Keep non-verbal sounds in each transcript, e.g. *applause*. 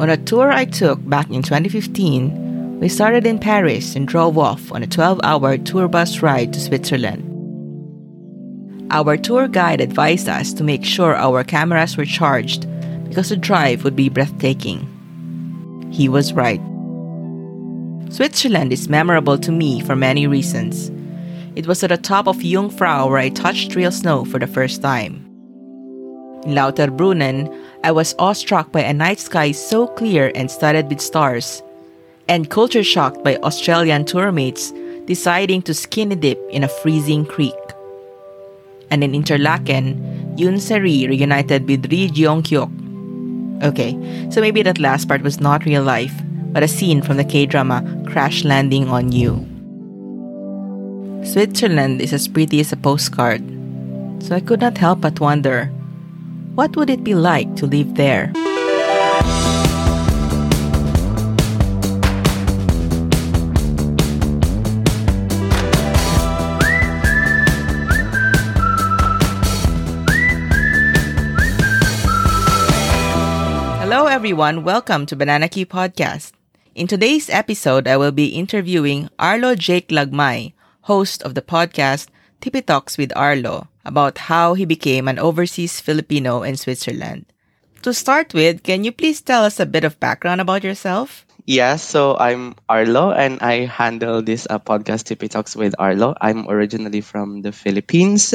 On a tour I took back in 2015, we started in Paris and drove off on a 12 hour tour bus ride to Switzerland. Our tour guide advised us to make sure our cameras were charged because the drive would be breathtaking. He was right. Switzerland is memorable to me for many reasons. It was at the top of Jungfrau where I touched real snow for the first time. In Lauterbrunnen, I was awestruck by a night sky so clear and studded with stars, and culture shocked by Australian tourmates deciding to skinny dip in a freezing creek. And in Interlaken, Yoon Se-ri reunited with Ri Jeong-hyuk. Okay, so maybe that last part was not real life, but a scene from the K-drama Crash Landing on You. Switzerland is as pretty as a postcard, so I could not help but wonder what would it be like to live there? Hello, everyone. Welcome to Banana Key Podcast. In today's episode, I will be interviewing Arlo Jake Lagmay, host of the podcast Tippy Talks with Arlo, about how he became an overseas Filipino in Switzerland. To start with, can you please tell us a bit of background about yourself? Yeah, so I'm Arlo and I handle this uh, podcast Tippy Talks with Arlo. I'm originally from the Philippines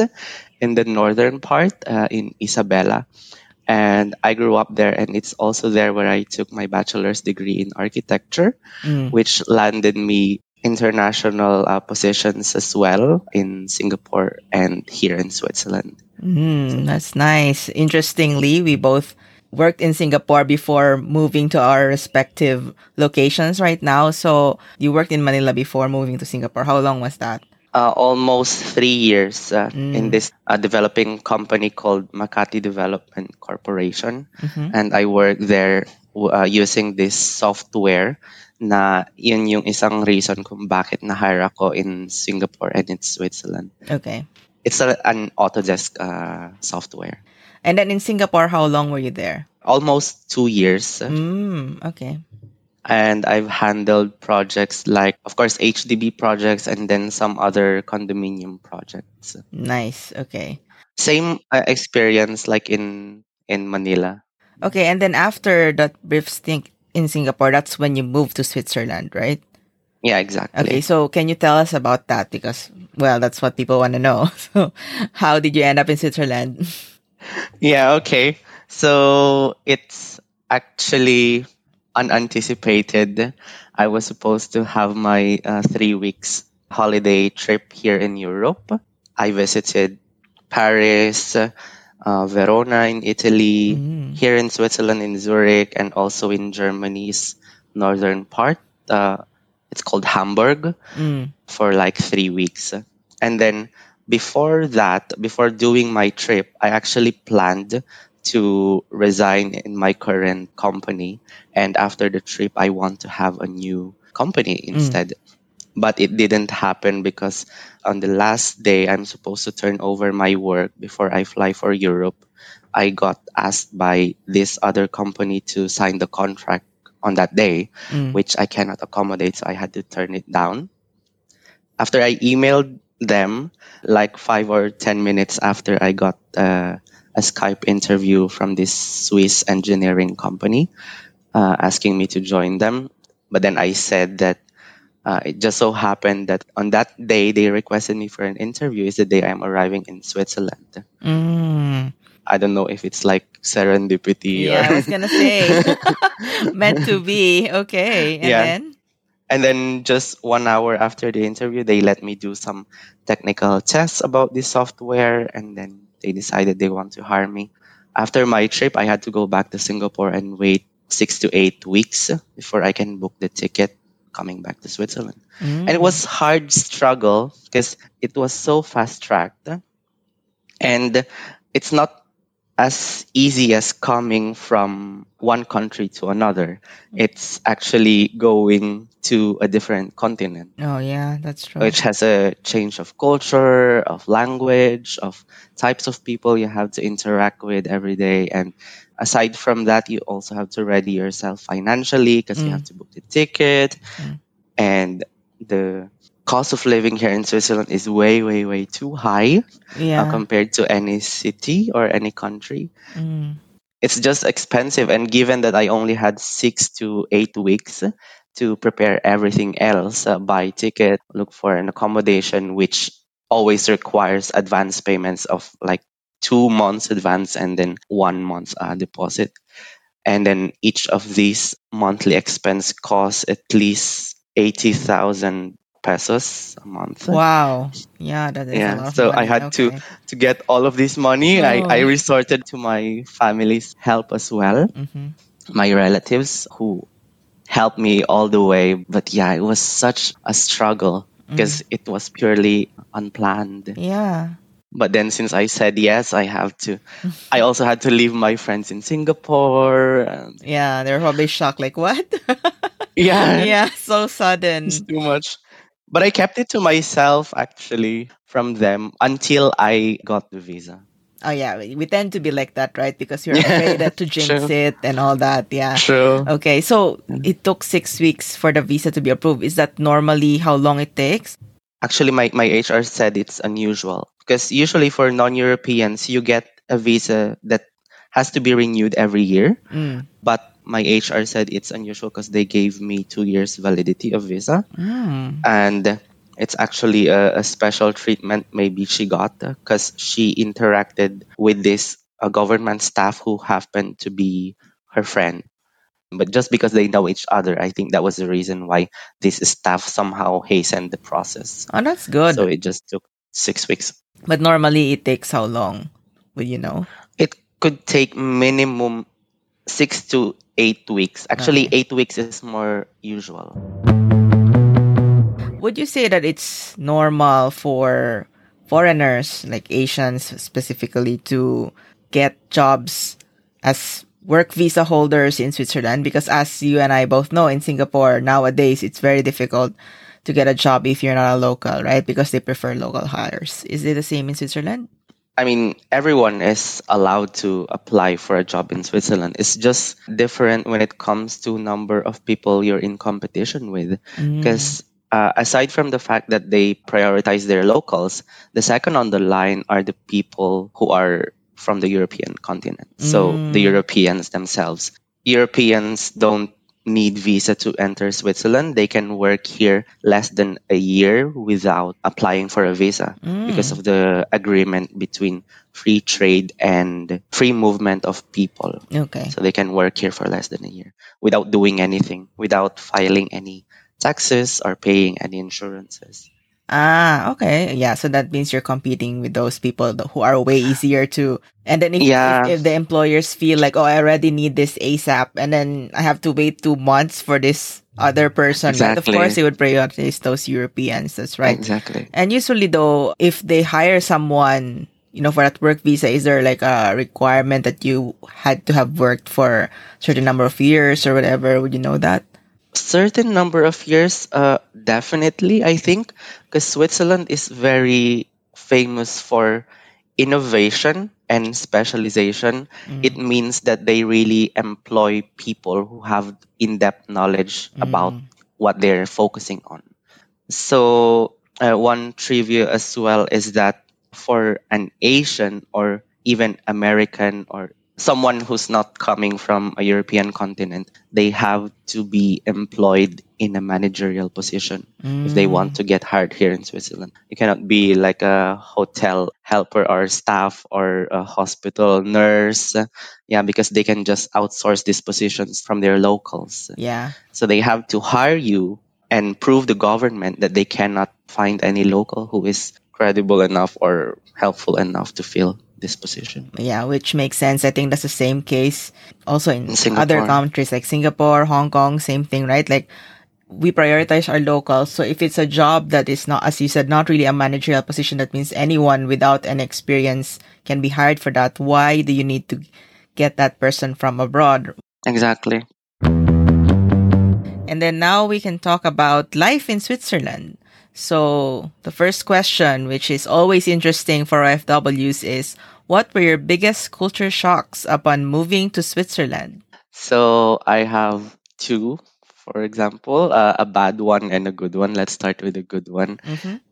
in the northern part uh, in Isabela. And I grew up there, and it's also there where I took my bachelor's degree in architecture, Mm. which landed me international uh, positions as well in Singapore and here in Switzerland. Mm, that's nice. Interestingly, we both worked in Singapore before moving to our respective locations right now. So you worked in Manila before moving to Singapore. How long was that? uh, almost three years uh, Mm. in this uh, developing company called Makati Development Corporation. Mhm. And I worked there uh, using this software na yun yung isang reason kung bakit na-hire ako in Singapore and in Switzerland. Okay. It's a, an Autodesk uh, software. And then in Singapore, how long were you there? Almost two years. Mm, okay. And I've handled projects like, of course, HDB projects and then some other condominium projects. Nice. Okay. Same uh, experience like in in Manila. Okay. And then after that brief stint in Singapore, that's when you moved to Switzerland, right? Yeah, exactly. Okay. So can you tell us about that? Because, well, that's what people want to know. *laughs* So how did you end up in Switzerland? *laughs* Yeah, okay. So it's actually unanticipated. I was supposed to have my uh, three weeks holiday trip here in Europe. I visited Paris, uh, Verona in Italy, Mm. here in Switzerland in Zurich, and also in Germany's northern part. Uh, it's called Hamburg. Mm. for like three weeks. And then before that, before doing my trip, I actually planned to resign in my current company. And after the trip, I want to have a new company instead. But it didn't happen because on the last day I'm supposed to turn over my work before I fly for Europe. I got asked by this other company to sign the contract on that day Mm. which I cannot accommodate, so I had to turn it down. After I emailed them, like five or 10 minutes after I got uh, a Skype interview from this Swiss engineering company uh, asking me to join them. But then I said that uh, it just so happened that on that day they requested me for an interview is the day I'm arriving in Switzerland. Mm. I don't know if it's like serendipity Yeah, I was gonna say *laughs* meant to be. Okay, and Yeah. then And then just one hour after the interview, they let me do some technical tests about the software, and then they decided they want to hire me. After my trip, I had to go back to Singapore and wait six to eight weeks before I can book the ticket coming back to Switzerland. Mm. And it was hard struggle because it was so fast tracked, and it's not as easy as coming from one country to another. It's actually going to a different continent, Oh yeah, that's true. which has a change of culture, of language, of types of people you have to interact with every day. And aside from that, you also have to ready yourself financially because you Mm. have to book the ticket. Mm. And the cost of living here in Switzerland is way, way, way too high uh, compared to any city or any country. Mm. It's just expensive. And given that I only had six to eight weeks to prepare everything else, uh, buy ticket, look for an accommodation, which always requires advance payments of like two months advance and then one month uh, deposit. And then each of these monthly expense costs at least 80,000 pesos a month. Wow. Yeah, that is a Yeah, so I had to Okay. to get all of this money. I, I Oh. resorted to my family's help as well, hmm my relatives who helped me all the way. But yeah, it was such a struggle because it was purely unplanned. Yeah. But then since I said yes, I have to. *laughs* I also had to leave my friends in Singapore. and- Yeah, they're probably shocked. Like, what? *laughs* yeah, yeah, so sudden. it's too much. But I kept it to myself actually from them until I got the visa. Oh, yeah. We tend to be like that, right? Because you're afraid that to *laughs* jinx True. it and all that. Yeah. True. Okay, so mm. it took six weeks for the visa to be approved. Is that normally how long it takes? Actually, my, my HR said it's unusual because usually for non Europeans, you get a visa that has to be renewed every year. Mm. But my HR said it's unusual because they gave me two years validity of visa. Mm. And it's actually a, a special treatment maybe she got because she interacted with this uh, government staff who happened to be her friend. But just because they know each other, I think that was the reason why this staff somehow hastened the process. Oh, that's good. So it just took six weeks. but normally it takes how long? Would you know? It could take minimum six to eight weeks. Actually, Okay. eight weeks is more usual. Would you say that it's normal for foreigners, like Asians specifically, to get jobs as work visa holders in Switzerland? Because as you and I both know, in Singapore nowadays, it's very difficult to get a job if you're not a local, right? Because they prefer local hires. Is it the same in Switzerland? I mean, everyone is allowed to apply for a job in Switzerland. It's just different when it comes to number of people you're in competition with. Mm. Because uh, aside from the fact that they prioritize their locals, the second on the line are the people who are from the European continent. So the Mm. Europeans themselves. Europeans don't need visa to enter Switzerland. They can work here less than a year without applying for a visa Mm. because of the agreement between free trade and free movement of people. Okay. So they can work here for less than a year without doing anything, without filing any taxes or paying any insurances. Ah, okay. Yeah, so that means you're competing with those people who are way easier to. And then if, Yeah. if, if the employers feel like, oh, I already need this ASAP, and then I have to wait two months for this other person, right? Of course, they would prioritize those Europeans. That's right. Exactly. And usually, though, if they hire someone, you know, for that work visa, is there like a requirement that you had to have worked for a certain number of years or whatever? Would you know that? Certain number of years uh, definitely i think because switzerland is very famous for innovation and specialization Mm. it means that they really employ people who have in-depth knowledge about Mm. what they're focusing on so uh, one trivia as well is that for an asian or even american or someone who's not coming from a European continent, they have to be employed in a managerial position if they Mm. want to get hired here in Switzerland. You cannot be like a hotel helper or staff or a hospital nurse. Yeah, because they can just outsource these positions from their locals. Yeah. So they have to hire you and prove the government that they cannot find any local who is credible enough or helpful enough to fill this position. Yeah, which makes sense. I think that's the same case also in In other countries like Singapore, Hong Kong, same thing, right? Like we prioritize our locals. So if it's a job that is not, as you said, not really a managerial position, that means anyone without an experience can be hired for that. Why do you need to get that person from abroad? Exactly. And then now we can talk about life in Switzerland. So the first question, which is always interesting for FWs is What were your biggest culture shocks upon moving to Switzerland? So I have two, for example, uh, a bad one and a good one. Let's start with the good one. Mm-hmm.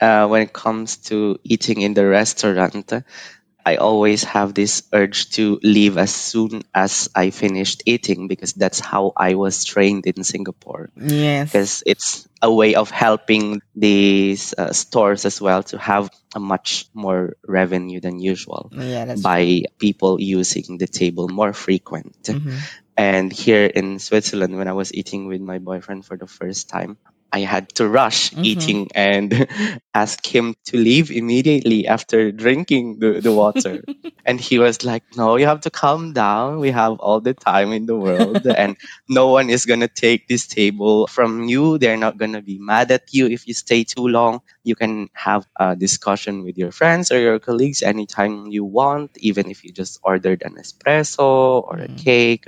Uh, when it comes to eating in the restaurant, I always have this urge to leave as soon as I finished eating because that's how I was trained in Singapore. Yes. Because it's a way of helping these uh, stores as well to have a much more revenue than usual Yeah, by people using the table more frequent. Mhm. And here in Switzerland, when I was eating with my boyfriend for the first time, I had to rush Mhm. eating and *laughs* ask him to leave immediately after drinking the, the water. *laughs* and he was like, No, you have to calm down. We have all the time in the world, *laughs* and no one is going to take this table from you. They're not going to be mad at you if you stay too long. You can have a discussion with your friends or your colleagues anytime you want, even if you just ordered an espresso or a Mm. cake.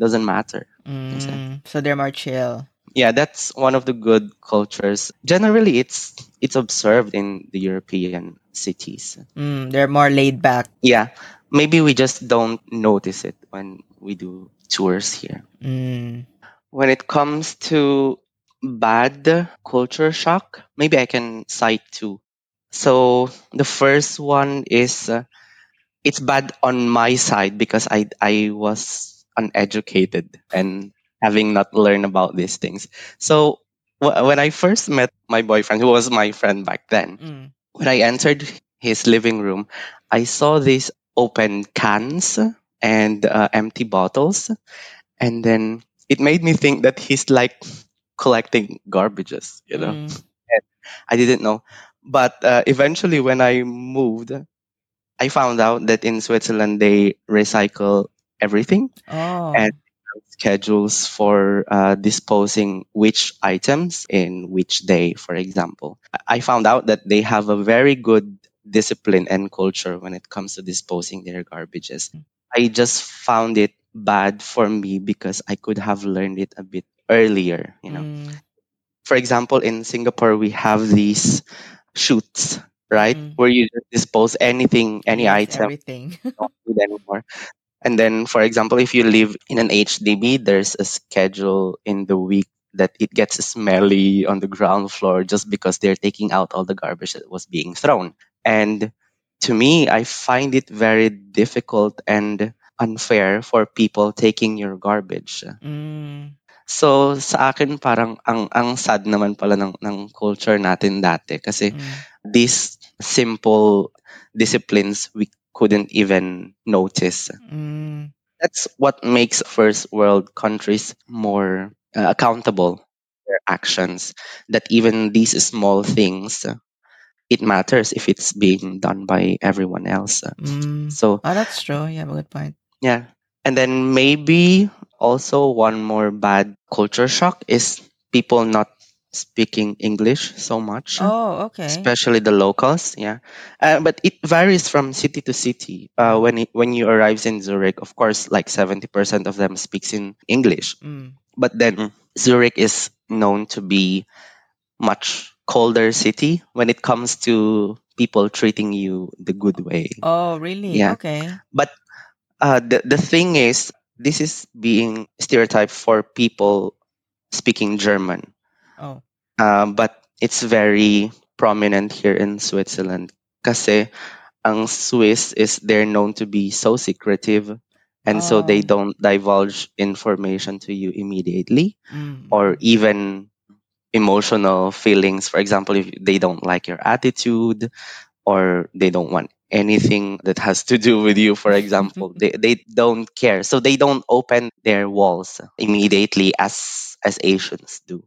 Doesn't matter. Mm, so they're more chill. Yeah, that's one of the good cultures. Generally, it's it's observed in the European cities. Mm, they're more laid back. Yeah, maybe we just don't notice it when we do tours here. Mm. When it comes to bad culture shock, maybe I can cite two. So the first one is uh, it's bad on my side because I I was uneducated and having not learned about these things. So wh- when I first met my boyfriend, who was my friend back then, Mm. when I entered his living room, I saw these open cans and uh, empty bottles, and then it made me think that he's like collecting garbages. You know, Mm. I didn't know, but uh, eventually when I moved, I found out that in Switzerland they recycle everything Oh. and schedules for uh, disposing which items in which day, for example. I found out that they have a very good discipline and culture when it comes to disposing their garbages. I just found it bad for me because I could have learned it a bit earlier, you know. Mm. For example, in Singapore, we have these chutes right? Mm. Where you just dispose anything, any Yes, item, everything. *laughs* don't do it anymore. And then, for example, if you live in an HDB, there's a schedule in the week that it gets smelly on the ground floor just because they're taking out all the garbage that was being thrown. And to me, I find it very difficult and unfair for people taking your garbage. mm. So sa akin parang ang ang sad naman pala ng ng culture natin dati kasi Mm. these simple disciplines we couldn't even notice. Mm. That's what makes first world countries more uh, accountable their actions. That even these small things, it matters if it's being done by everyone else. Mm. So Oh, that's true. You have a good point. yeah, and then maybe also one more bad culture shock is people not speaking English so much. Oh, okay. especially the locals yeah uh, but it varies from city to city uh, when it, when you arrives in zurich of course like 70% of them speaks in english Mm. but then zurich is known to be much colder city when it comes to people treating you the good way Oh, really? Yeah. Okay. but uh, the, the thing is this is being stereotyped for people speaking german Oh. Uh, but it's very prominent here in Switzerland. Kasi ang Swiss is they're known to be so secretive and so they Oh. don't divulge information to you immediately Mm. or even emotional feelings. For example, if they don't like your attitude or they don't want anything that has to do with you, for example, *laughs* they, they don't care. So they don't open their walls immediately as as Asians do.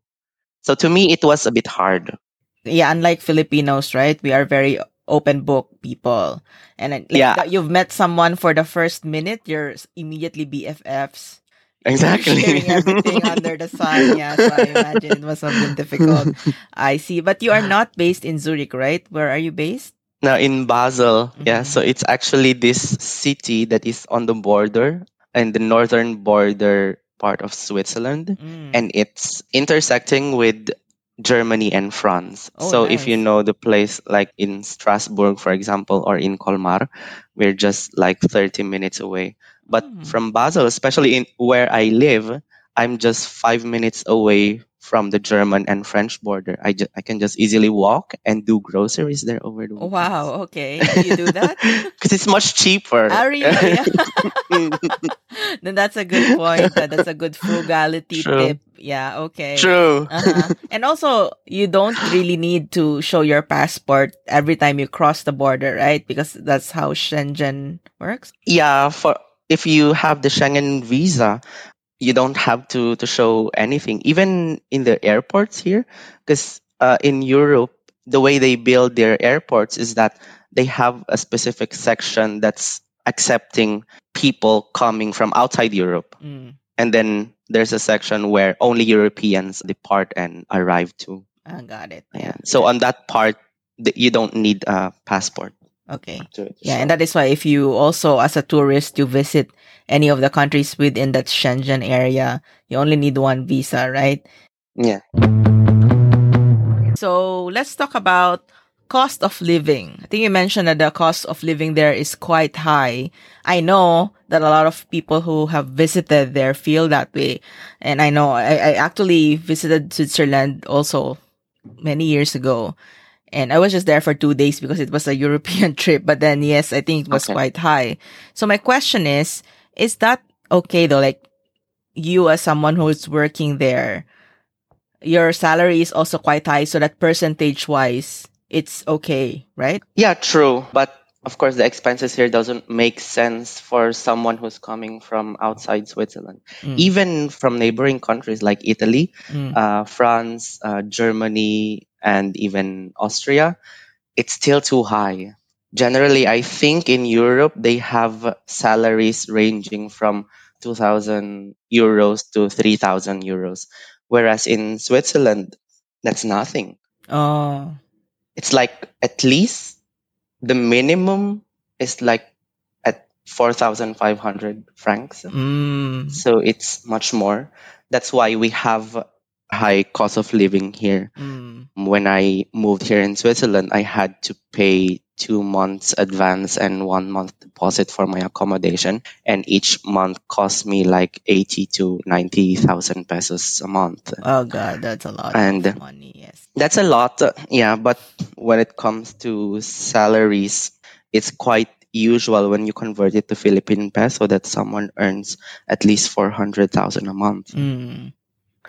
So to me, it was a bit hard. yeah, unlike Filipinos, right? We are very open book people. And like, Yeah. you've met someone for the first minute, you're immediately BFFs. Exactly. sharing everything under the sun. *laughs* Yeah, so I imagine it was been difficult. I see. But you are not based in Zurich, right? Where are you based? Now in Basel, yeah, Mhm. so it's actually this city that is on the border and the northern border part of Switzerland Mm. and it's intersecting with Germany and France. Oh, so if you know the place like in Strasbourg, for example, or in Colmar, we're just like 30 minutes away. But Mm. from Basel, especially in where I live, I'm just five minutes away from the German and French border. I, ju- I can just easily walk and do groceries there over the weekends. wow. Okay. You do that? *laughs* Because it's much cheaper. Ah, really? *laughs* *laughs* Then that's a good point. That's a good frugality True. tip. Yeah. Okay. True. Uh-huh. And also, you don't really need to show your passport every time you cross the border, right? Because that's how Schengen works. Yeah, for if you have the Schengen visa, you don't have to to show anything, even in the airports here, because uh, in Europe, the way they build their airports is that they have a specific section that's accepting people coming from outside Europe, Mm, and then there's a section where only Europeans depart and arrive to. I got it. Yeah. Yeah. So on that part, you don't need a passport. Okay. Yeah, and that is why if you also, as a tourist, you visit any of the countries within that Schengen area, you only need one visa, right? yeah. So let's talk about cost of living. I think you mentioned that the cost of living there is quite high. I know that a lot of people who have visited there feel that way. And I know I, I actually visited Switzerland also many years ago. And I was just there for two days because it was a *laughs* European trip. But then, yes, I think it was Okay. quite high. So my question is, is that okay though? Like you as someone who is working there, your salary is also quite high. So that percentage wise, it's okay, right? Yeah, true. But of course, the expenses here doesn't make sense for someone who's coming from outside Switzerland, Mm. even from neighboring countries like Italy, Mm. uh, France, uh, Germany, and even Austria. It's still too high. Generally, I think in Europe they have salaries ranging from 2,000 euros to 3,000 euros, whereas in Switzerland, that's nothing Oh, it's like at least the minimum is like at 4,500 francs. mm, So it's much more. That's why we have high cost of living here. mm. When I moved here in Switzerland, I had to pay two months advance and one month deposit for my accommodation. And each month cost me like 80 to 90,000 pesos a month. Oh God, that's a lot And- of money. Yes. That's a lot, yeah. But when it comes to salaries, it's quite usual when you convert it to Philippine peso that someone earns at least four hundred thousand a month. Mm.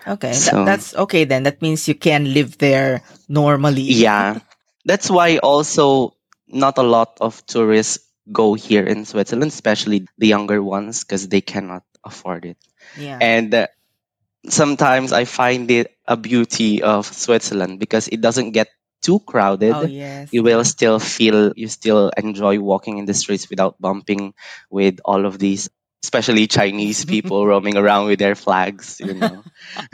Okay, So- that's okay then. That means you can live there normally. Yeah, that's why also not a lot of tourists go here in Switzerland, especially the younger ones, because they cannot afford it. Yeah. And uh, sometimes I find it a beauty of Switzerland because it doesn't get too crowded. oh yes. you will still feel you still enjoy walking in the streets without bumping with all of these especially chinese *laughs* people roaming around with their flags you know *laughs*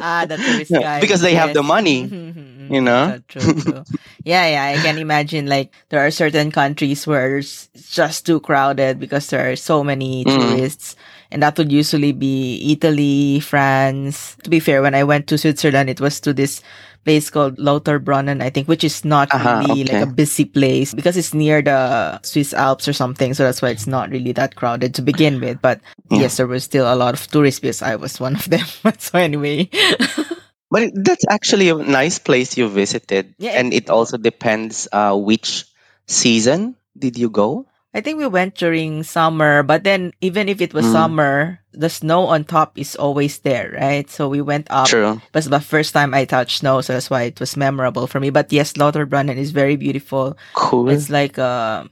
ah, the tourist guys. because they have the yes. money *laughs* Mhm, you mhm. know? True, true, true. yeah, yeah. I can imagine like there are certain countries where it's just too crowded because there are so many Mm. tourists. And that would usually be Italy, France. To be fair, when I went to Switzerland, it was to this place called Lauterbrunnen, I think, which is not Uh-huh, really like a busy place because it's near the Swiss Alps or something. So that's why it's not really that crowded to begin with. But Yeah. yes, there was still a lot of tourists because I was one of them. *laughs* so anyway. *laughs* but that's actually a nice place you visited Yeah, and it also depends uh, which season did you go I think we went during summer, but then even if it was Mm. summer, the snow on top is always there, right? So we went up. true It was the first time I touched snow, so that's why it was memorable for me. But yes, Lauterbrunnen is very beautiful. cool It's like a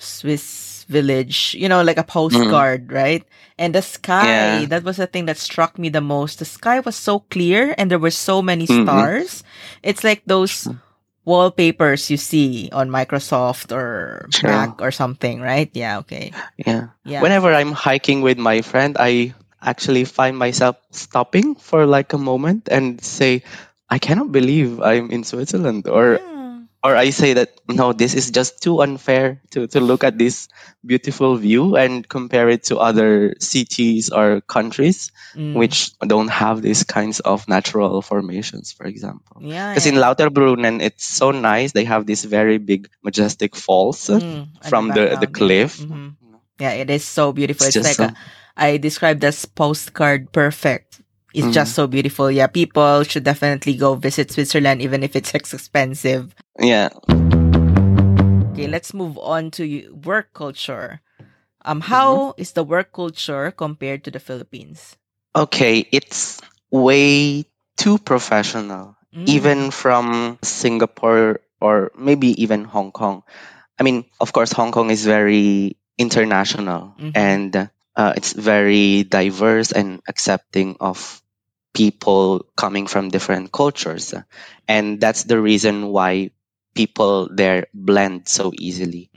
Swiss village, you know, like a postcard, right? And the sky, Yeah. that was the thing that struck me the most. The sky was so clear and there were so many Mhm. stars. It's like those wallpapers you see on Microsoft or. Mac or something, right? Yeah, okay. yeah Yeah. whenever i'm hiking with my friend i actually find myself stopping for like a moment and say i cannot believe i'm in switzerland or Yeah. Or I say that no, this is just too unfair to, to look at this beautiful view and compare it to other cities or countries Mm. which don't have these kinds of natural formations, for example. yeah, Because in Lauterbrunnen, it's so nice. They have these very big, majestic falls uh, Mm, from the, the yeah. cliff. Mhm. Yeah, it is so beautiful. It's It's, like so- a, I described as postcard perfect. It's Mm-hmm. just so beautiful. Yeah, people should definitely go visit Switzerland, even if it's *laughs* expensive. Yeah. Okay, let's move on to work culture. Um, how is the work culture compared to the Philippines? Okay, it's way too professional. Mm. even from Singapore or maybe even Hong Kong. I mean, of course, Hong Kong is very international Mhm. and uh, it's very diverse and accepting of people coming from different cultures. And that's the reason why people there blend so easily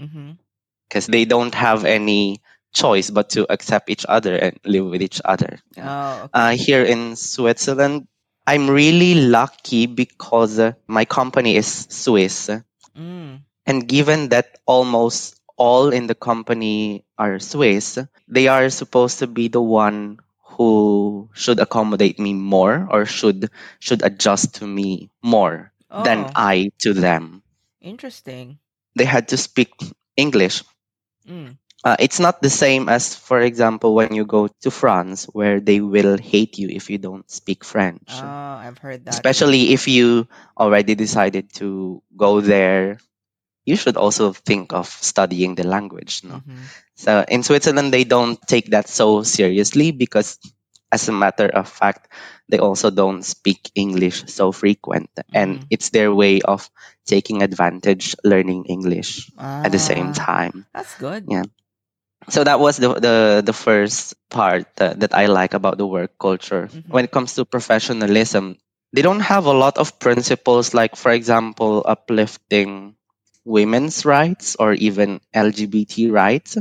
because they don't have any choice but to accept each other and live with each other. Oh, okay. Uh, here in Switzerland, I'm really lucky because uh, my company is Swiss. Mm. And given that almost all in the company are Swiss, they are supposed to be the one who should accommodate me more or should should adjust to me more than Oh, I to them. interesting. They had to speak English. Mm. Uh, it's not the same as, for example, when you go to France, where they will hate you if you don't speak French. Oh, I've heard that. especially if you already decided to go there you should also think of studying the language no Mhm. So in switzerland they don't take that so seriously because as a matter of fact they also don't speak english so frequent and Mhm. it's their way of taking advantage learning english at the same Ah, time That's good. Yeah. so that was the the, the first part that, that I like about the work culture. Mhm. When it comes to professionalism, they don't have a lot of principles like, for example, uplifting women's rights or even LGBT rights,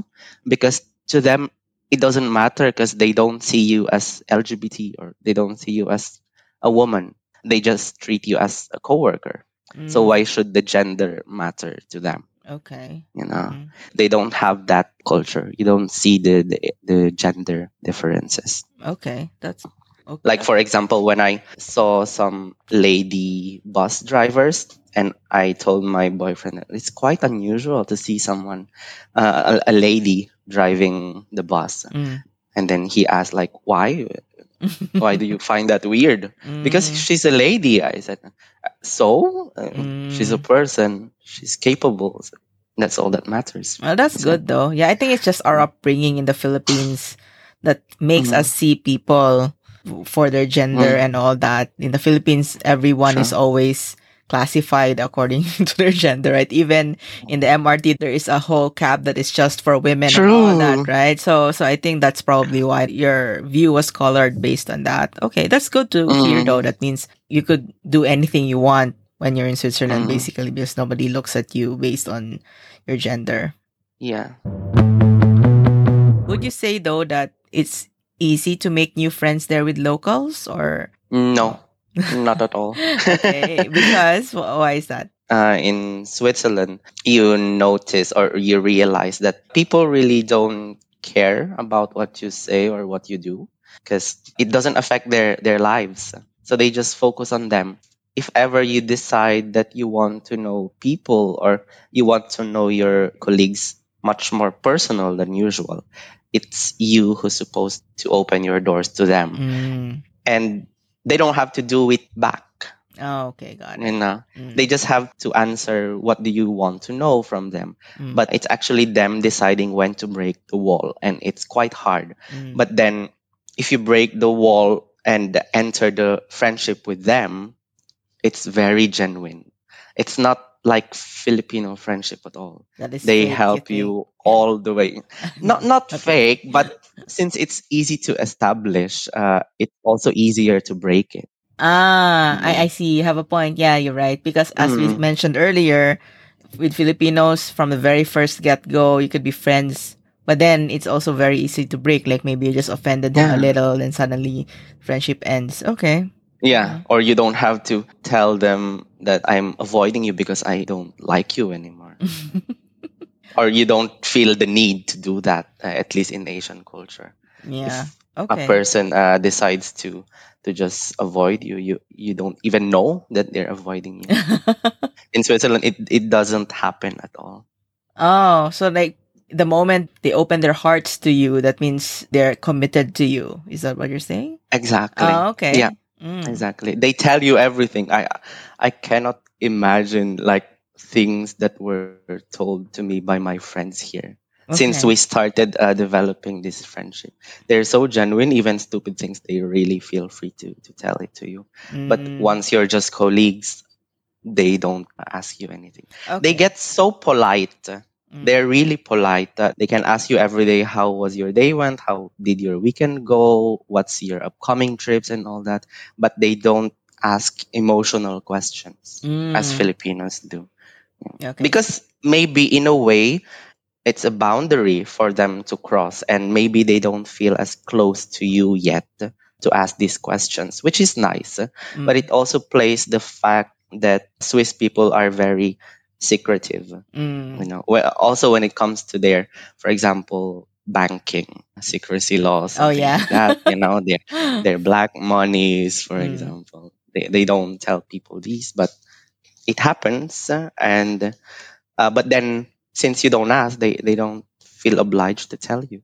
because to them it doesn't matter because they don't see you as LGBT or they don't see you as a woman. They just treat you as a coworker. So Mm, why should the gender matter to them? Okay. You know Mhm. they don't have that culture. You don't see the the, the gender differences. Okay. That's okay. Like for example, when I saw some lady bus drivers, and I told my boyfriend that it's quite unusual to see someone, uh, a, a lady driving the bus, Mm. and then he asked like, "Why? *laughs* Why do you find that weird?" Because Mm. she's a lady. I said, "So uh, she's a Mm. person. She's capable. That's all that matters." Well, that's So- good though. Yeah, I think it's just our upbringing in the Philippines that makes Mhm. us see people for their gender Mm. and all that. In the Philippines, everyone is always classified according *laughs* to their gender, right? Even in the MRT, there is a whole cab that is just for women and all that, True. right? So, so I think that's probably why your view was colored based on that. Okay, that's good to hear Mm. though. That means you could do anything you want when you're in Switzerland, Mm. basically, because nobody looks at you based on your gender. Yeah. Would you say though that it's easy to make new friends there with locals or No, not at all. *laughs* okay because wh- why is that uh, in Switzerland, you notice or you realize that people really don't care about what you say or what you do because it doesn't affect their, their lives. So they just focus on them. If ever you decide that you want to know people or you want to know your colleagues much more personal than usual, it's you who's supposed to open your doors to them. Mm. And they don't have to do it back. oh okay got You it know, Mm, they just have to answer what do you want to know from them? Mm, but it's actually them deciding when to break the wall and it's quite hard. Mm. but then if you break the wall and enter the friendship with them it's very genuine. It's not like filipino friendship at all. That is they fake, help you all the way. Not *laughs* not fake but since it's easy to establish uh, it's also easier to break it. Ah I, I see. You have a point. Yeah you're right. Because as we Mm. mentioned earlier with Filipinos from the very first get go you could be friends but then it's also very easy to break. Like maybe you just offended them a little and suddenly friendship ends. Okay. Yeah, or you don't have to tell them that I'm avoiding you because I don't like you anymore. *laughs* or you don't feel the need to do that, uh, at least in Asian culture. yeah. A Okay. person uh, decides to to just avoid you, you you don't even know that they're avoiding you. *laughs* In Switzerland, it, it doesn't happen at all. oh, so like the moment they open their hearts to you, that means they're committed to you. Is that what you're saying? Exactly. Oh, okay. Yeah. Mm. Exactly. They tell you everything. I I cannot imagine like things that were told to me by my friends here. Since we started uh, developing this friendship, they're so genuine. Even stupid things, they really feel free to to tell it to you. But Mm. once you're just colleagues, they don't ask you anything. They get so polite. Mm. They're really polite. Uh, they can ask you every day, how was your day went? How did your weekend go? What's your upcoming trips and all that? But they don't ask emotional questions as Mm. Filipinos do. Okay. Because maybe in a way, it's a boundary for them to cross and maybe they don't feel as close to you yet to ask these questions, which is nice. Mm. But it also plays the fact that Swiss people are very secretive Mm. you know well, also when it comes to their for example banking secrecy laws Oh yeah. like that you know their *laughs* their black monies for Mm. example they, they don't tell people these but it happens and uh, but then since you don't ask they they don't feel obliged to tell you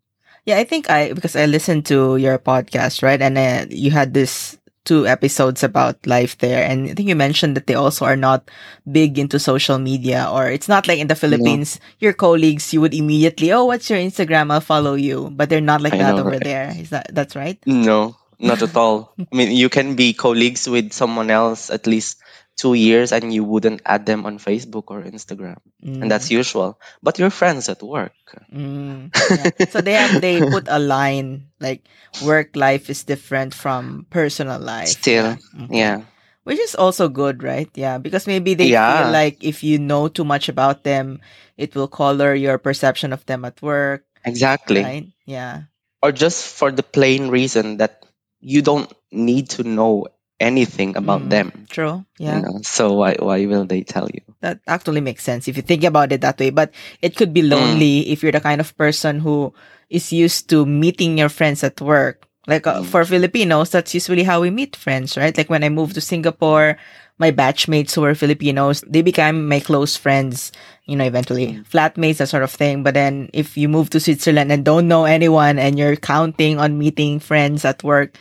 Yeah, I think I because I listened to your podcast, right? And uh, you had this two episodes about life there, and I think you mentioned that they also are not big into social media, or it's not like in the no Philippines, your colleagues you would immediately, oh, what's your Instagram? I'll follow you, but they're not like i that know over right there. Is that that's right? no not at all i mean you can be colleagues with someone else at least two years and you wouldn't add them on facebook or instagram and that's Mm, usual but you're friends at work mm, *laughs* yeah. So they have they put a line like work life is different from personal life. still Yeah. Okay. yeah Which is also good, right? Yeah, because maybe they feel like if you know too much about them, it will color your perception of them at work, exactly right? Yeah. or just for the plain reason that you don't need to know anything about Mm, them true. you Yeah. know so why why will they tell you That actually makes sense if you think about it that way. But it could be mm, lonely if you're the kind of person who is used to meeting your friends at work. Like uh, mm, for Filipinos, that's usually how we meet friends, right? Like when I moved to Singapore, my batchmates who were Filipinos, they became my close friends, you know, eventually mm. flatmates, that sort of thing. But then if you move to Switzerland and don't know anyone and you're counting on meeting friends at work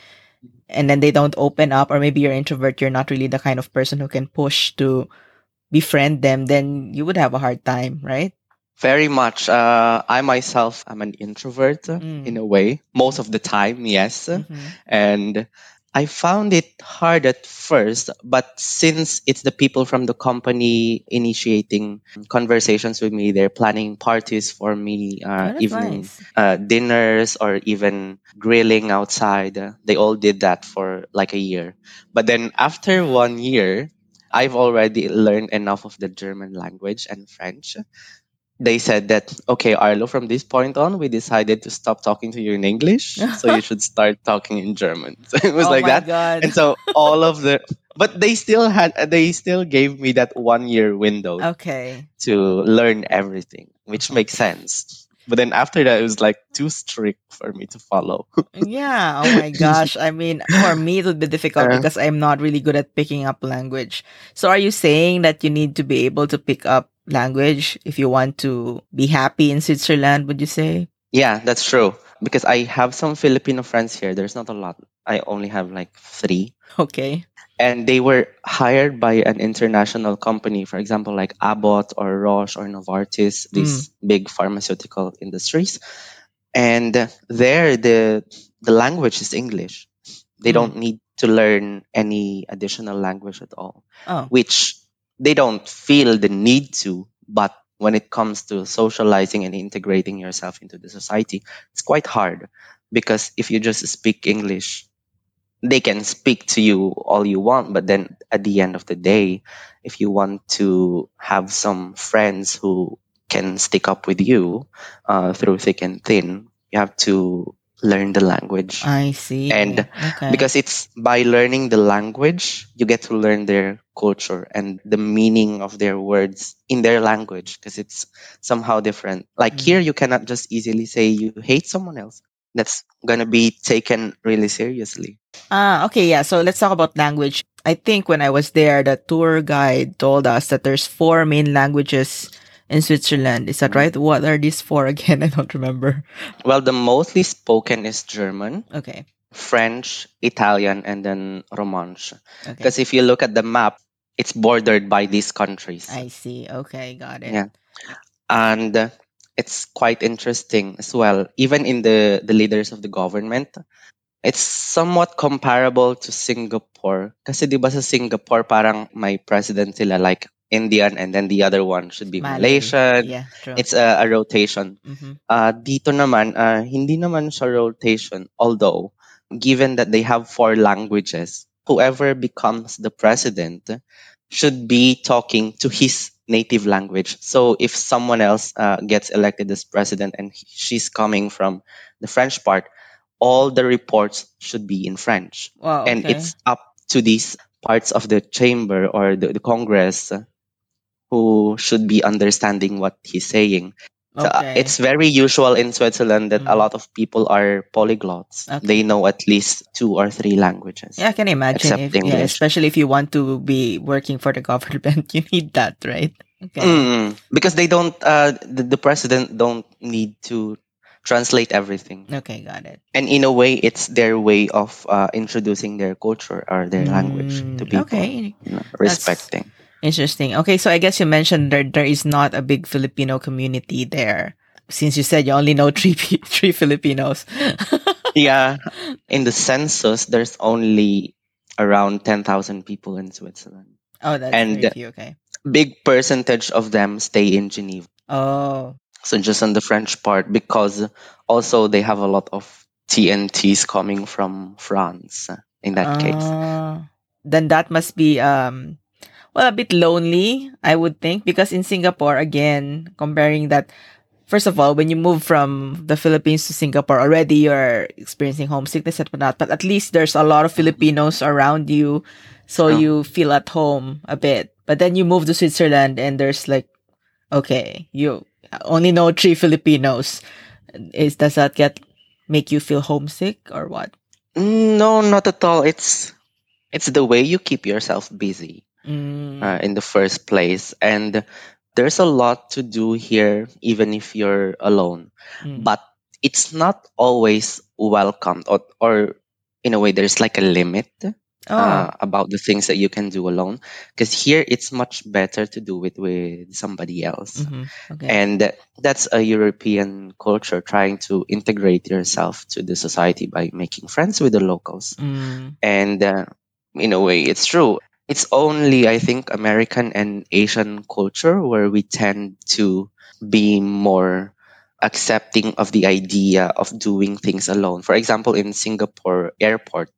and then they don't open up, or maybe you're introvert, you're not really the kind of person who can push to befriend them, then you would have a hard time, right? very much uh, i myself am an introvert uh, in Mm. a way most of the time yes hmm and I found it hard at first, but since it's the people from the company initiating conversations with me, they're planning parties for me, Oh, uh, evening nice. uh, dinners, or even grilling outside. They all did that for like a year. But then after one year, I've already learned enough of the German language and French they said that okay arlo from this point on we decided to stop talking to you in english so you *laughs* should start talking in german so *laughs* it was oh like my that god. and so all of the but they still had they still gave me that one year window Okay. to learn everything which makes sense but then after that it was like too strict for me to follow *laughs* Yeah. Oh my gosh. I mean, for me, it would be difficult Uh, because I'm not really good at picking up language. So are you saying that you need to be able to pick up language if you want to be happy in Switzerland, would you say? yeah that's true because i have some filipino friends here there's not a lot i only have like three Okay. and they were hired by an international company, for example, like Abbott or Roche or Novartis, Mm. these big pharmaceutical industries. And there, the the language is English. They Mm. don't need to learn any additional language at all, Oh. which they don't feel the need to. But when it comes to socializing and integrating yourself into the society, it's quite hard because if you just speak English, they can speak to you all you want, but then at the end of the day, if you want to have some friends who can stick up with you uh, through thick and thin, you have to learn the language. I see. And okay. because it's by learning the language, you get to learn their culture and the meaning of their words in their language because it's somehow different. Like Mm. here, you cannot just easily say you hate someone else. That's gonna be taken really seriously. Ah, okay, yeah. So let's talk about language. I think when I was there, the tour guide told us that there's four main languages in Switzerland. Is that Mm. right? What are these four again? *laughs* I don't remember. Well, the mostly spoken is German, Okay. French, Italian, and then Romansh. Okay. Because if you look at the map, it's bordered by these countries. I see. Okay, got it. Yeah. and uh, it's quite interesting as well even in the the leaders of the government it's somewhat comparable to Singapore kasi 'di ba sa Singapore parang may president sila like Indian and then the other one should be Malay. Malaysian Yeah, true. it's a, a rotation Mhm. uh, dito naman uh, hindi naman siya rotation although given that they have four languages whoever becomes the president should be talking to his native language so if someone else uh, gets elected as president and he- she's coming from the french part all the reports should be in french Wow. and it's up to these parts of the chamber or the, the congress who should be understanding what he's saying so, uh, it's very usual in Switzerland that a Mhm. lot of people are polyglots. Okay. They know at least two or three languages. yeah, I can imagine. If, yeah, especially if you want to be working for the government, *laughs* you need that, right? Okay. Mm, because they don't, uh, the, the president don't need to translate everything. Okay, got it. And in a way, it's their way of uh, introducing their culture or their language to Mm, people. Okay, you know, respecting. Interesting. Okay, so I guess you mentioned there there is not a big Filipino community there. Since you said you only know *laughs* three three Filipinos. *laughs* yeah. In the census, there's only around 10,000 people in Switzerland. oh, that's And- very few. Okay. Big percentage of them stay in Geneva. Oh, So just on the French part, because also they have a lot of TNTs coming from France. uh, In that case, Ah, then that must be um well a bit lonely, I would think, because in Singapore again, comparing that first of all, when you move from the Philippines to Singapore, already you're experiencing homesickness and whatnot, but at least there's a lot of Filipinos around you, so True. you feel at home a bit. But then you move to Switzerland and there's like okay, you only know three Filipinos. Is does that get make you feel homesick or what? Mm, no, not at all. It's it's the way you keep yourself busy Mm, uh, in the first place, and there's a lot to do here, even if you're alone. mm. But it's not always welcomed, or, or in a way, there's like a limit. oh, uh, about the things that you can do alone because here it's much better to do it with somebody else mhm, okay. and that's a european culture trying to integrate yourself to the society by making friends with the locals Mm, and uh, in a way it's true it's only i think american and asian culture where we tend to be more accepting of the idea of doing things alone. For example in singapore airport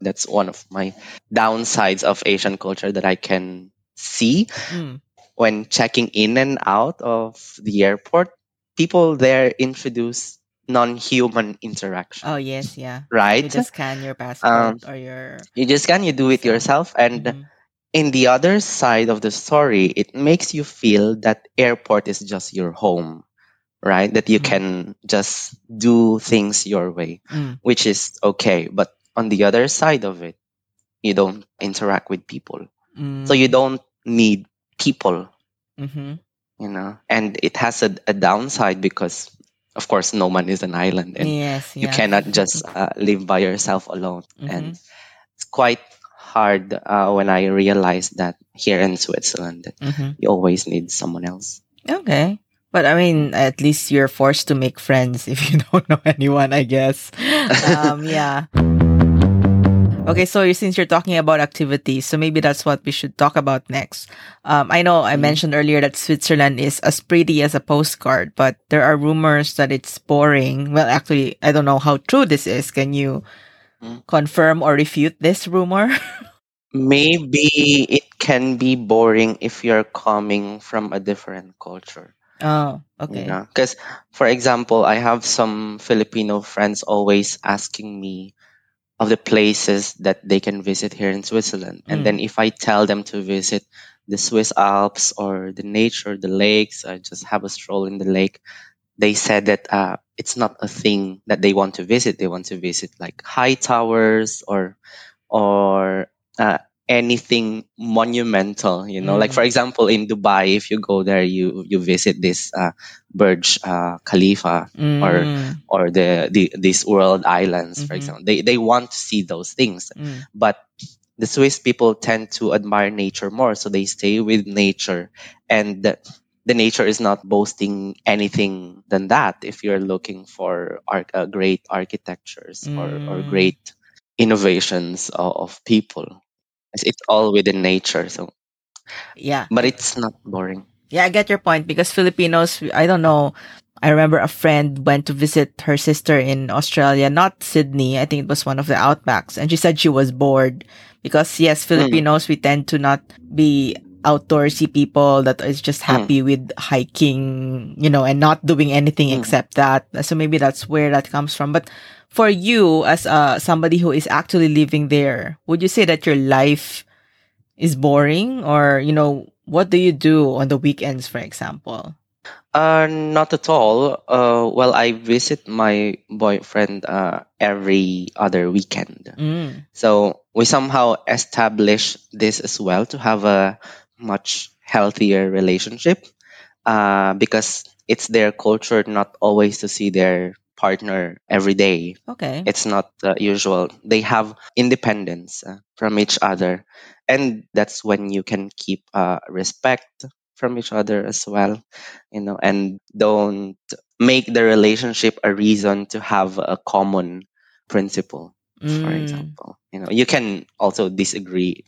that's one of my downsides of asian culture that i can see. Mm, when checking in and out of the airport people there introduce non-human interaction oh yes, yeah. right You just scan your passport or your. you just can you do it yourself and Mhm. in the other side of the story it makes you feel that airport is just your home right that you Mhm. can just do things your way Mm, which is okay but on the other side of it you don't interact with people so you mm, don't need people mhm. you know and it has a, a downside because of course no man is an island and yes, you yeah. cannot just uh, live by yourself alone and Mhm. it's quite hard uh, when i realized that here in switzerland Mhm. you always need someone else Okay. But I mean, at least you're forced to make friends if you *laughs* don't know anyone, I guess. *laughs* Um, yeah. Okay, so since you're talking about activities, so maybe that's what we should talk about next. Um, I know I Mhm. mentioned earlier that Switzerland is as pretty as a postcard, but there are rumors that it's boring. Well, actually, I don't know how true this is. Can you Mm. confirm or refute this rumor? *laughs* maybe it can be boring if you're coming from a different culture Oh, You okay. know, because for example, I have some Filipino friends always asking me of the places that they can visit here in Switzerland. And then if I tell them to visit the Swiss Alps or the nature, the lakes, or just have a stroll in the lake, they said that uh, it's not a thing that they want to visit. They want to visit like high towers or or uh, anything monumental. You know, like for Mm. example, in Dubai, if you go there, you you visit this uh, Burj uh, Khalifa or Mm. or the, the these world islands, for Mhm. example. They they want to see those things, Mm. but the Swiss people tend to admire nature more, so they stay with nature, and the, the nature is not boasting anything than that. If you're looking for uh, great architectures or or Mm. great innovations of, of people, it's, all within nature. So, Yeah. but it's not boring. Yeah, I get your point because Filipinos, I don't know. I remember a friend went to visit her sister in Australia, not Sydney. I think it was one of the outbacks. And she said she was bored because yes, Filipinos, we tend to not be outdoorsy people that is just happy with hiking, you know, and not doing anything Mm. except that. So maybe that's where that comes from. But for you as uh, somebody who is actually living there, would you say that your life is boring or, you know, what do you do on the weekends, for example? Uh, not at all. Uh, well, I visit my boyfriend uh, every other weekend. Mm. So we somehow establish this as well to have a much healthier relationship uh, because it's their culture not always to see their partner every day. Okay. It's not uh, usual. They have independence uh, from each other. And that's when you can keep uh, respect from each other as well, you know, and don't make the relationship a reason to have a common principle, for Mm. example. You know, you can also disagree,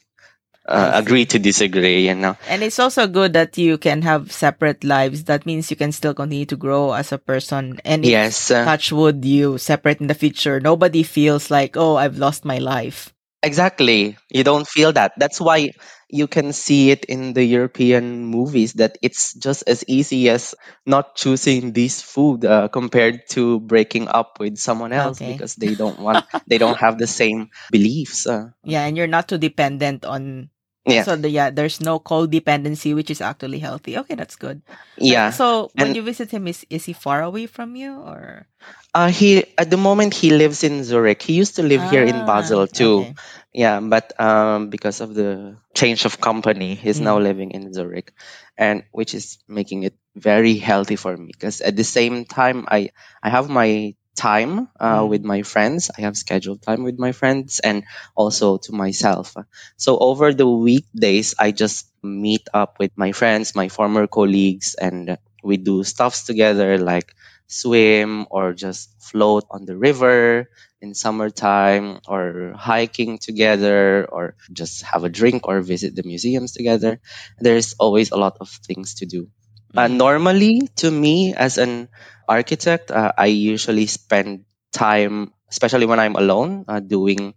uh, agree to disagree, you know. And it's also good that you can have separate lives. That means you can still continue to grow as a person. And Yes. uh, touch wood, you separate in the future, nobody feels like, oh, I've lost my life. Exactly. You don't feel that. That's why you can see it in the European movies that it's just as easy as not choosing this food uh, compared to breaking up with someone else Okay. because they don't want they don't have the same beliefs. Uh, Yeah. And you're not too dependent on. Yeah. So the, yeah, there's no codependency, which is actually healthy. Okay, that's good. Yeah. So when And you visit him, is is he far away from you or? uh, he at the moment he lives in Zurich. He used to live here in Ah, Basel too. okay. Yeah, but um, because of the change of company, he's now Mm. living in Zurich, and which is making it very healthy for me. Because at the same time, I I have my time uh, with Mm. my friends. I have scheduled time with my friends, and also to myself. So over the weekdays, I just meet up with my friends, my former colleagues, and we do stuffs together, like swim or just float on the river in summertime or hiking together or just have a drink or visit the museums together there's always a lot of things to do uh, Mm. normally to me as an architect uh, i usually spend time especially when i'm alone uh, doing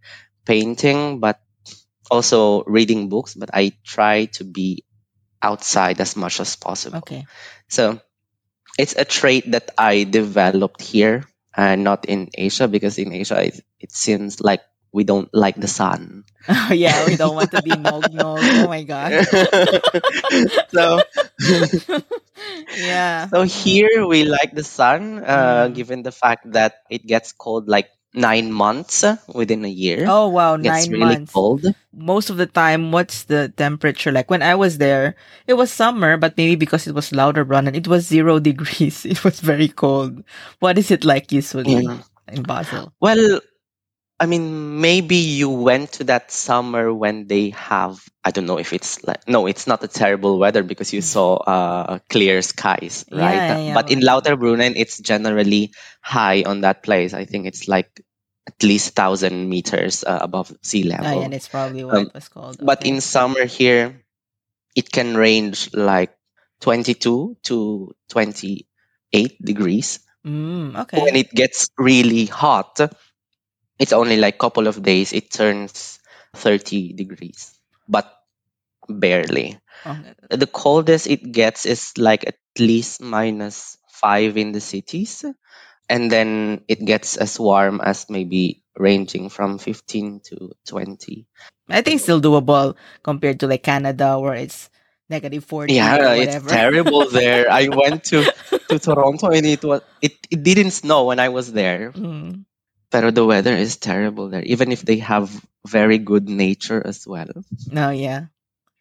painting but also reading books but i try to be outside as much as possible Okay. so it's a trait that I developed here and not in Asia because in Asia it, it seems like we don't like the sun. Oh *laughs* yeah, we don't want to be nog nog. Oh my god. *laughs* so *laughs* yeah. so here we like the sun uh, Mm. given the fact that it gets cold like 9 months within a year. Oh wow, nine really months. cold. Most of the time, what's the temperature like? When I was there, it was summer, but maybe because it was Lauterbrunnen, it was zero degrees. It was very cold. What is it like usually Yeah. in Basel? Well, I mean, maybe you went to that summer when they have, I don't know if it's like, no, it's not a terrible weather because you saw uh, clear skies, right? yeah, yeah. But in Lauterbrunnen, it's generally high on that place. I think it's like at least 1,000 meters uh, above sea Ah, yeah, and it's probably what Um, it was called. but in summer here, it can range like 22 to 28 degrees. Mm, When it gets really hot, it's only like couple of days it turns 30 degrees but barely the coldest it gets is like at least minus five in the cities. And then it gets as warm as maybe ranging from 15 to 20. I think still doable compared to like Canada where it's negative 40 yeah it's terrible *laughs* there i went to to toronto and it was it, it didn't snow when i was there mm. But the weather is terrible there even if they have very good nature as well no oh, yeah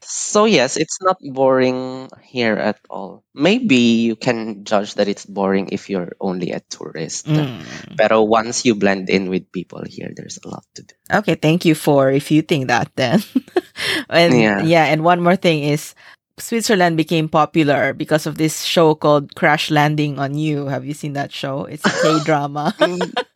so yes it's not boring here at all maybe you can judge that it's boring if you're only a tourist mm. but once you blend in with people here there's a lot to do okay thank you for refuting that then *laughs* and yeah. yeah and one more thing is Switzerland became popular because of this show called Crash Landing on You. Have you seen that show? It's a K drama. *laughs*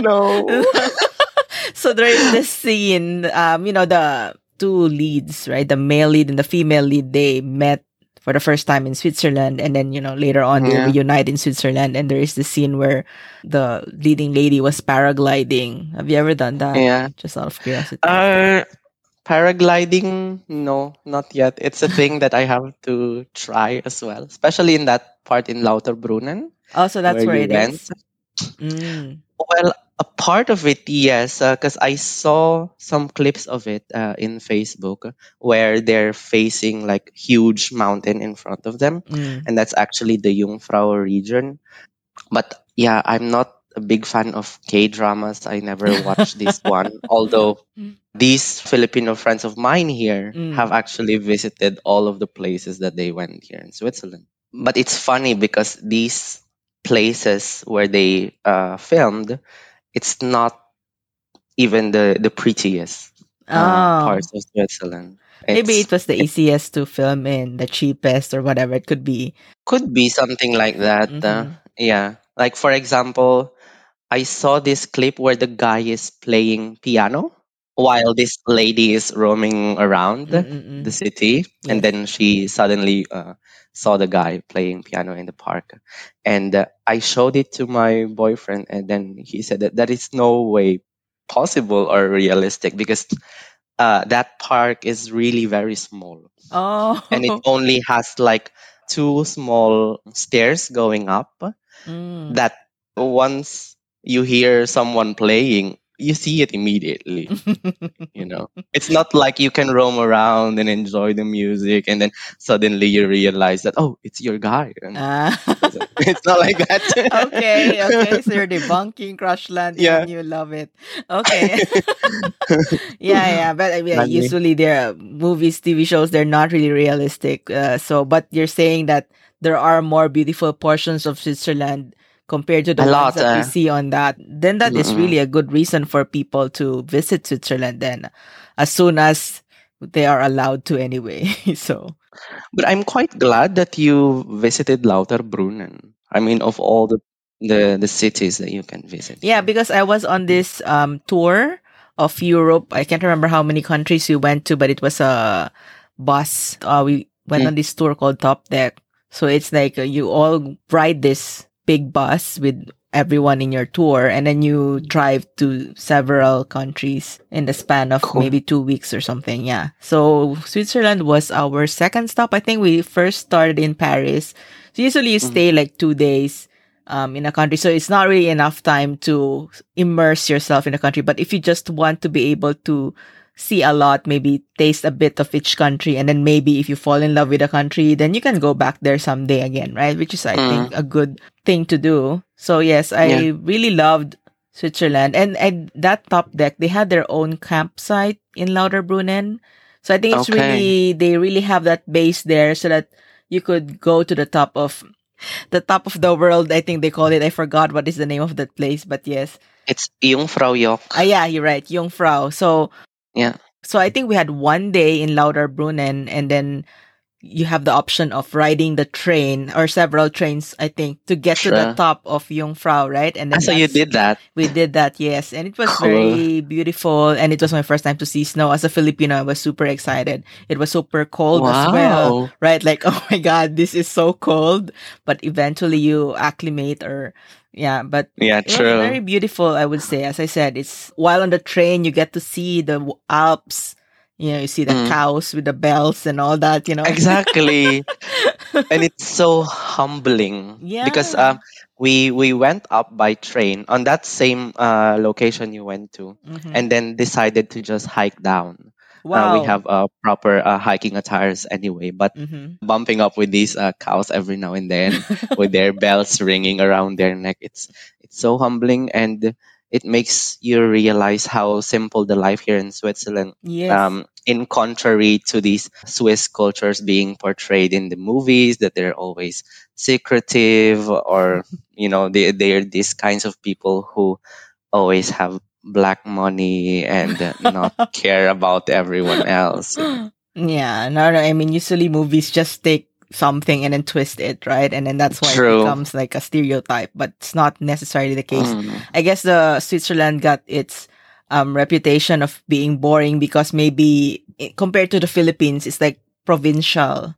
no. *laughs* so there is this scene, um, you know, the two leads, right? The male lead and the female lead, they met for the first time in Switzerland. And then, you know, later on yeah. they reunite in Switzerland. And there is this scene where the leading lady was paragliding. Have you ever done that? Yeah. Just out of curiosity. Uh, Paragliding, no, not yet. It's a thing that I have to try as well, especially in that part in Lauterbrunnen. Oh, so that's where, where it went. Mm. Well, a part of it, yes, because uh, I saw some clips of it uh, in Facebook where they're facing like huge mountain in front of them, mm. and that's actually the Jungfrau region. But yeah, I'm not a big fan of K dramas. I never *laughs* watched this one, although mm. these Filipino friends of mine here mm. have actually visited all of the places that they went here in Switzerland. But it's funny because these places where they uh, filmed, it's not even the, the prettiest uh, oh. parts of Switzerland. It's, Maybe it was the easiest to film in, the cheapest or whatever it could be. Could be something like that. Uh, mm-hmm. Uh, yeah. Like, for example, I saw this clip where the guy is playing piano while this lady is roaming around Mm-mm-mm. the city, and then she suddenly uh, saw the guy playing piano in the park, and uh, I showed it to my boyfriend, and then he said that that is no way possible or realistic because uh, that park is really very small, Oh. and it *laughs* only has like two small stairs going up. Mm. That once you hear someone playing, you see it immediately. *laughs* you know, it's not like you can roam around and enjoy the music and then suddenly you realize that, oh, it's your guy. Uh. *laughs* it's not like that. *laughs* okay, okay. So you're debunking Crash Landing yeah. and you love it. Okay. yeah, yeah. But I mean, usually there movies, TV shows, they're not really realistic. Uh, so, but you're saying that there are more beautiful portions of Switzerland compared to the a ones lot, that uh, we see on that, then that mm is really a good reason for people to visit Switzerland then as soon as they are allowed to anyway. *laughs* so But I'm quite glad that you visited Lauterbrunnen. I mean of all the the, the cities that you can visit. Yeah, because I was on this um tour of Europe. I can't remember how many countries we went to, but it was a bus. Uh, we went mm. on this tour called Top Deck. So it's like uh, you all ride this big bus with everyone in your tour and then you drive to several countries in the span of cool. maybe two weeks or something. Yeah. So Switzerland was our second stop. I think we first started in Paris. So usually you mm-hmm. stay like two days. Um, in a country. So it's not really enough time to immerse yourself in a country. But if you just want to be able to see a lot, maybe taste a bit of each country, and then maybe if you fall in love with a country, then you can go back there someday again, right? Which is, I mm. think, a good thing to do. So yes, I yeah. really loved Switzerland, and and that top deck they had their own campsite in Lauterbrunnen. So I think it's okay. really they really have that base there, so that you could go to the top of the top of the world. I think they call it. I forgot what is the name of that place, but yes. It's Jungfrau Jungfraujoch. Ah, yeah, you're right, Jungfrau. So yeah. So I think we had one day in Lauterbrunnen and then you have the option of riding the train or several trains, I think, to get sure. to the top of Jungfrau, right? And then ah, so you did that. We did that, yes. And it was cool. very beautiful. And it was my first time to see snow. As a Filipino, I was super excited. It was super cold wow. as well, right? Like, *laughs* oh my God, this is so cold. But eventually you acclimate or yeah, but yeah, true. very beautiful, I would say. As I said, it's while on the train, you get to see the Alps You know, you see the Mm. cows with the bells and all that, you know. Exactly. *laughs* and it's so humbling yeah because um we we went up by train on that same uh location you went to Mhm. and then decided to just hike down. Uh, we have uh, proper uh, hiking attires anyway, but Mhm. bumping up with these uh, cows every now and then with their *laughs* bells ringing around their neck. It's it's so humbling and it makes you realize how simple the life here in Switzerland. Yes. Um, in contrary to these Swiss cultures being portrayed in the movies, that they're always secretive or *laughs* you know they they're these kinds of people who always have black money and not *laughs* care about everyone else. yeah, no, no. I mean, usually movies just take something and then twist it, right? And then that's why it becomes like a stereotype, but it's not necessarily the case. Mm. I guess the Switzerland got its um, reputation of being boring because maybe i- compared to the Philippines, it's like provincial,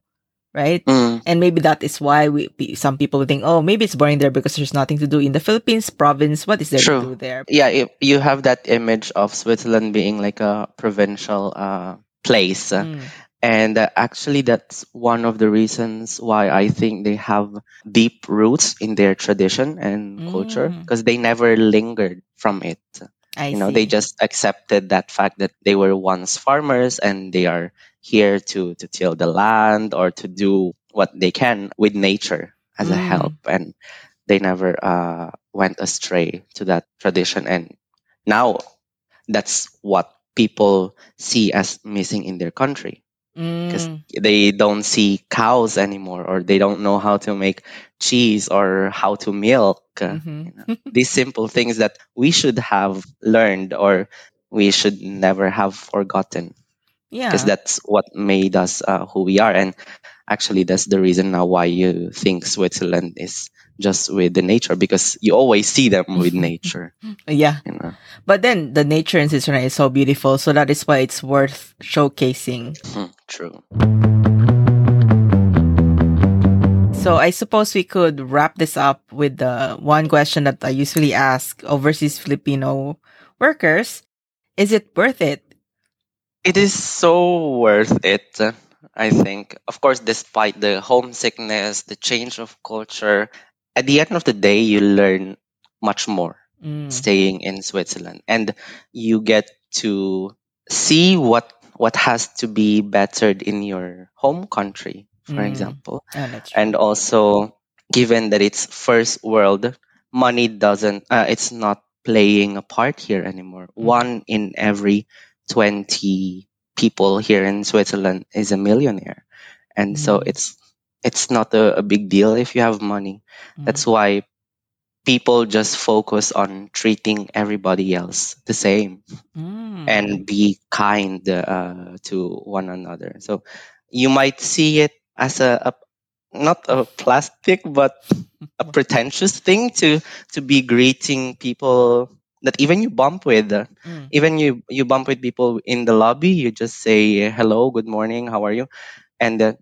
right? Mm. And maybe that is why we some people think, oh, maybe it's boring there because there's nothing to do in the Philippines province. What is there True. to do there? yeah if you have that image of switzerland being like a provincial uh, place Mm. And uh, actually that's one of the reasons why i think they have deep roots in their tradition and culture Mm. because they never lingered from it I you know see. they just accepted that fact that they were once farmers and they are here to to till the land or to do what they can with nature as a Mm. help and they never uh, went astray to that tradition and now that's what people see as missing in their country because Mm. they don't see cows anymore or they don't know how to make cheese or how to milk Mhm. you know, these simple things that we should have learned or we should never have forgotten yeah because that's what made us uh, who we are and actually that's the reason now why you think switzerland is just with the nature because you always see them with *laughs* nature Yeah. you know But then the nature in Switzerland is so beautiful, so that is why it's worth showcasing. Hmm, true So I suppose we could wrap this up with the one question that I usually ask overseas Filipino workers. Is it worth it? It is so worth it, I think. Of course, despite the homesickness, the change of culture, at the end of the day, you learn much more Mm. staying in Switzerland, and you get to see what what has to be bettered in your home country, for Mm. example, Oh, and also given that it's first world, money doesn't. Uh, it's not playing a part here anymore. Mhm. One in every 20 people here in Switzerland is a millionaire. And so Mm. it's it's not a, a big deal if you have money. That's Mm. why people just focus on treating everybody else the same Mm. and be kind uh, to one another. So you might see it as a, a not a plastic but a *laughs* pretentious thing to to be greeting people that even you bump with Mm. even you you bump with people in the lobby you just say hello good morning how are you and uh,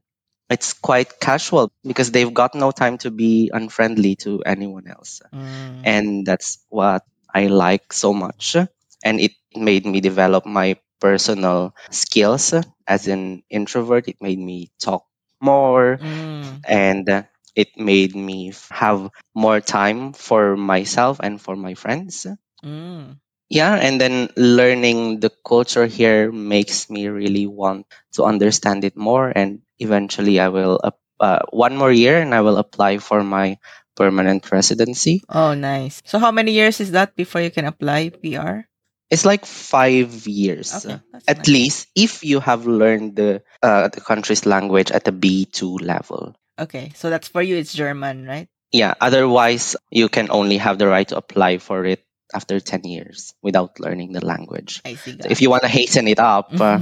it's quite casual because they've got no time to be unfriendly to anyone else Mm. and that's what i like so much and it made me develop my personal skills as an introvert it made me talk more Mm. and it made me have more time for myself and for my friends Mm. Yeah and then learning the culture here makes me really want to understand it more and eventually i will uh, one more year and i will apply for my permanent residency Oh, nice. So how many years is that before you can apply PR? it's like five years Okay, at nice. least if you have learned the uh, the country's language at the b2 level Okay, so that's for you. It's German, right? yeah otherwise you can only have the right to apply for it after 10 years without learning the language I see. so if you want to hasten it up uh,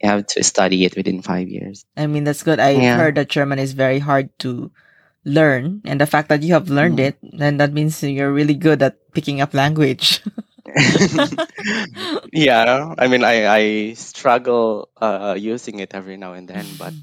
you have to study it within five years I mean, that's good. I Yeah. heard that German is very hard to learn, and the fact that you have learned Mm. it, then that means you're really good at picking up language. *laughs* yeah i mean i i struggle uh using it every now and then but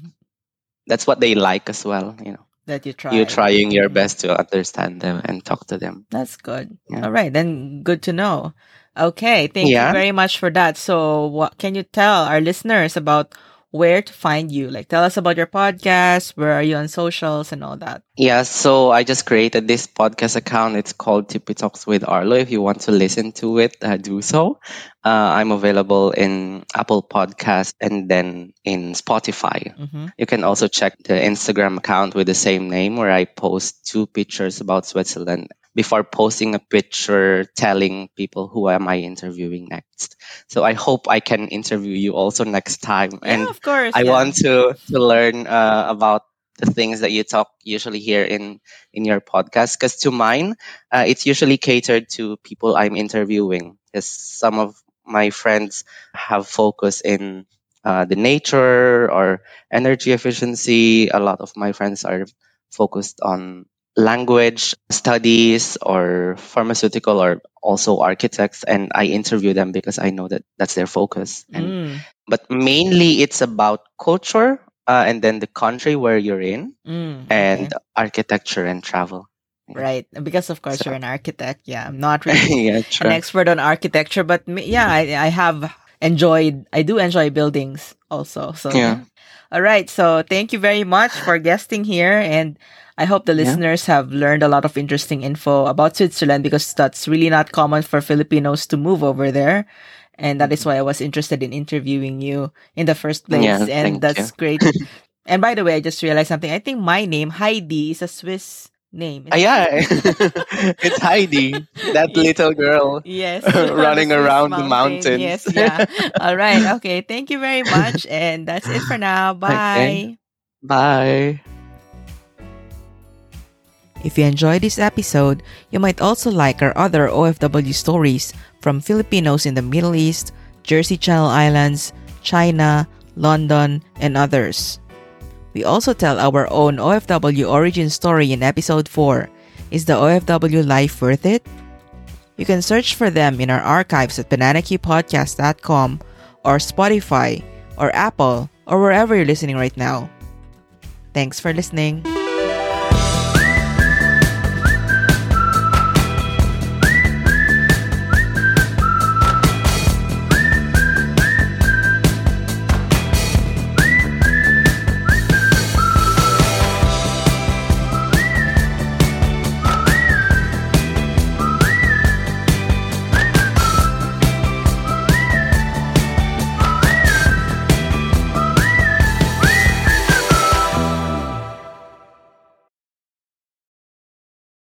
*laughs* that's what they like as well you know that you try. You're trying your Mhm. best to understand them and talk to them That's good. Yeah. All right, then good to know. Okay, thank Yeah. you very much for that. So, what can you tell our listeners about where to find you? Like, tell us about your podcast. Where are you on socials and all that? Yeah, so I just created this podcast account. It's called Tippy Talks with Arlo. If you want to listen to it, uh, do so. Uh, I'm available in Apple Podcast and then in Spotify. Mm-hmm. You can also check the Instagram account with the same name where I post two pictures about Switzerland before posting a picture telling people who am I interviewing next. So I hope I can interview you also next time. and yeah, of course. I yeah. want to to learn uh, about the things that you talk usually here in in your podcast because to mine uh, it's usually catered to people I'm interviewing because some of my friends have focus in uh, the nature or energy efficiency a lot of my friends are focused on language studies or pharmaceutical or also architects and I interview them because I know that that's their focus and Mm, but mainly it's about culture uh, and then the country where you're in mm, and okay. architecture and travel right. Because, of course, So- you're an architect. Yeah, I'm not really *laughs* yeah an expert on architecture, but yeah, I, I have enjoyed, I do enjoy buildings also. So, Yeah. All right. So, thank you very much for guesting here. And I hope the Yeah. listeners have learned a lot of interesting info about Switzerland because that's really not common for Filipinos to move over there. And that is why I was interested in interviewing you in the first place. Yeah, and that's great. *laughs* and by the way, I just realized something. I think my name, Heidi, is a Swiss name. Ah, yeah *laughs* it's heidi that *laughs* little girl Yes. running The around the mountain. mountains. Yes. Yeah. All right. Okay. Thank you very much. And that's it for now. Bye. bye If you enjoyed this episode, you might also like our other OFW stories from Filipinos in the Middle East, Jersey Channel Islands, China, London, and others. We also tell our own OFW origin story in episode 4. Is the OFW life worth it? You can search for them in our archives at bananaQpodcast.com or Spotify or Apple or wherever you're listening right now. Thanks for listening.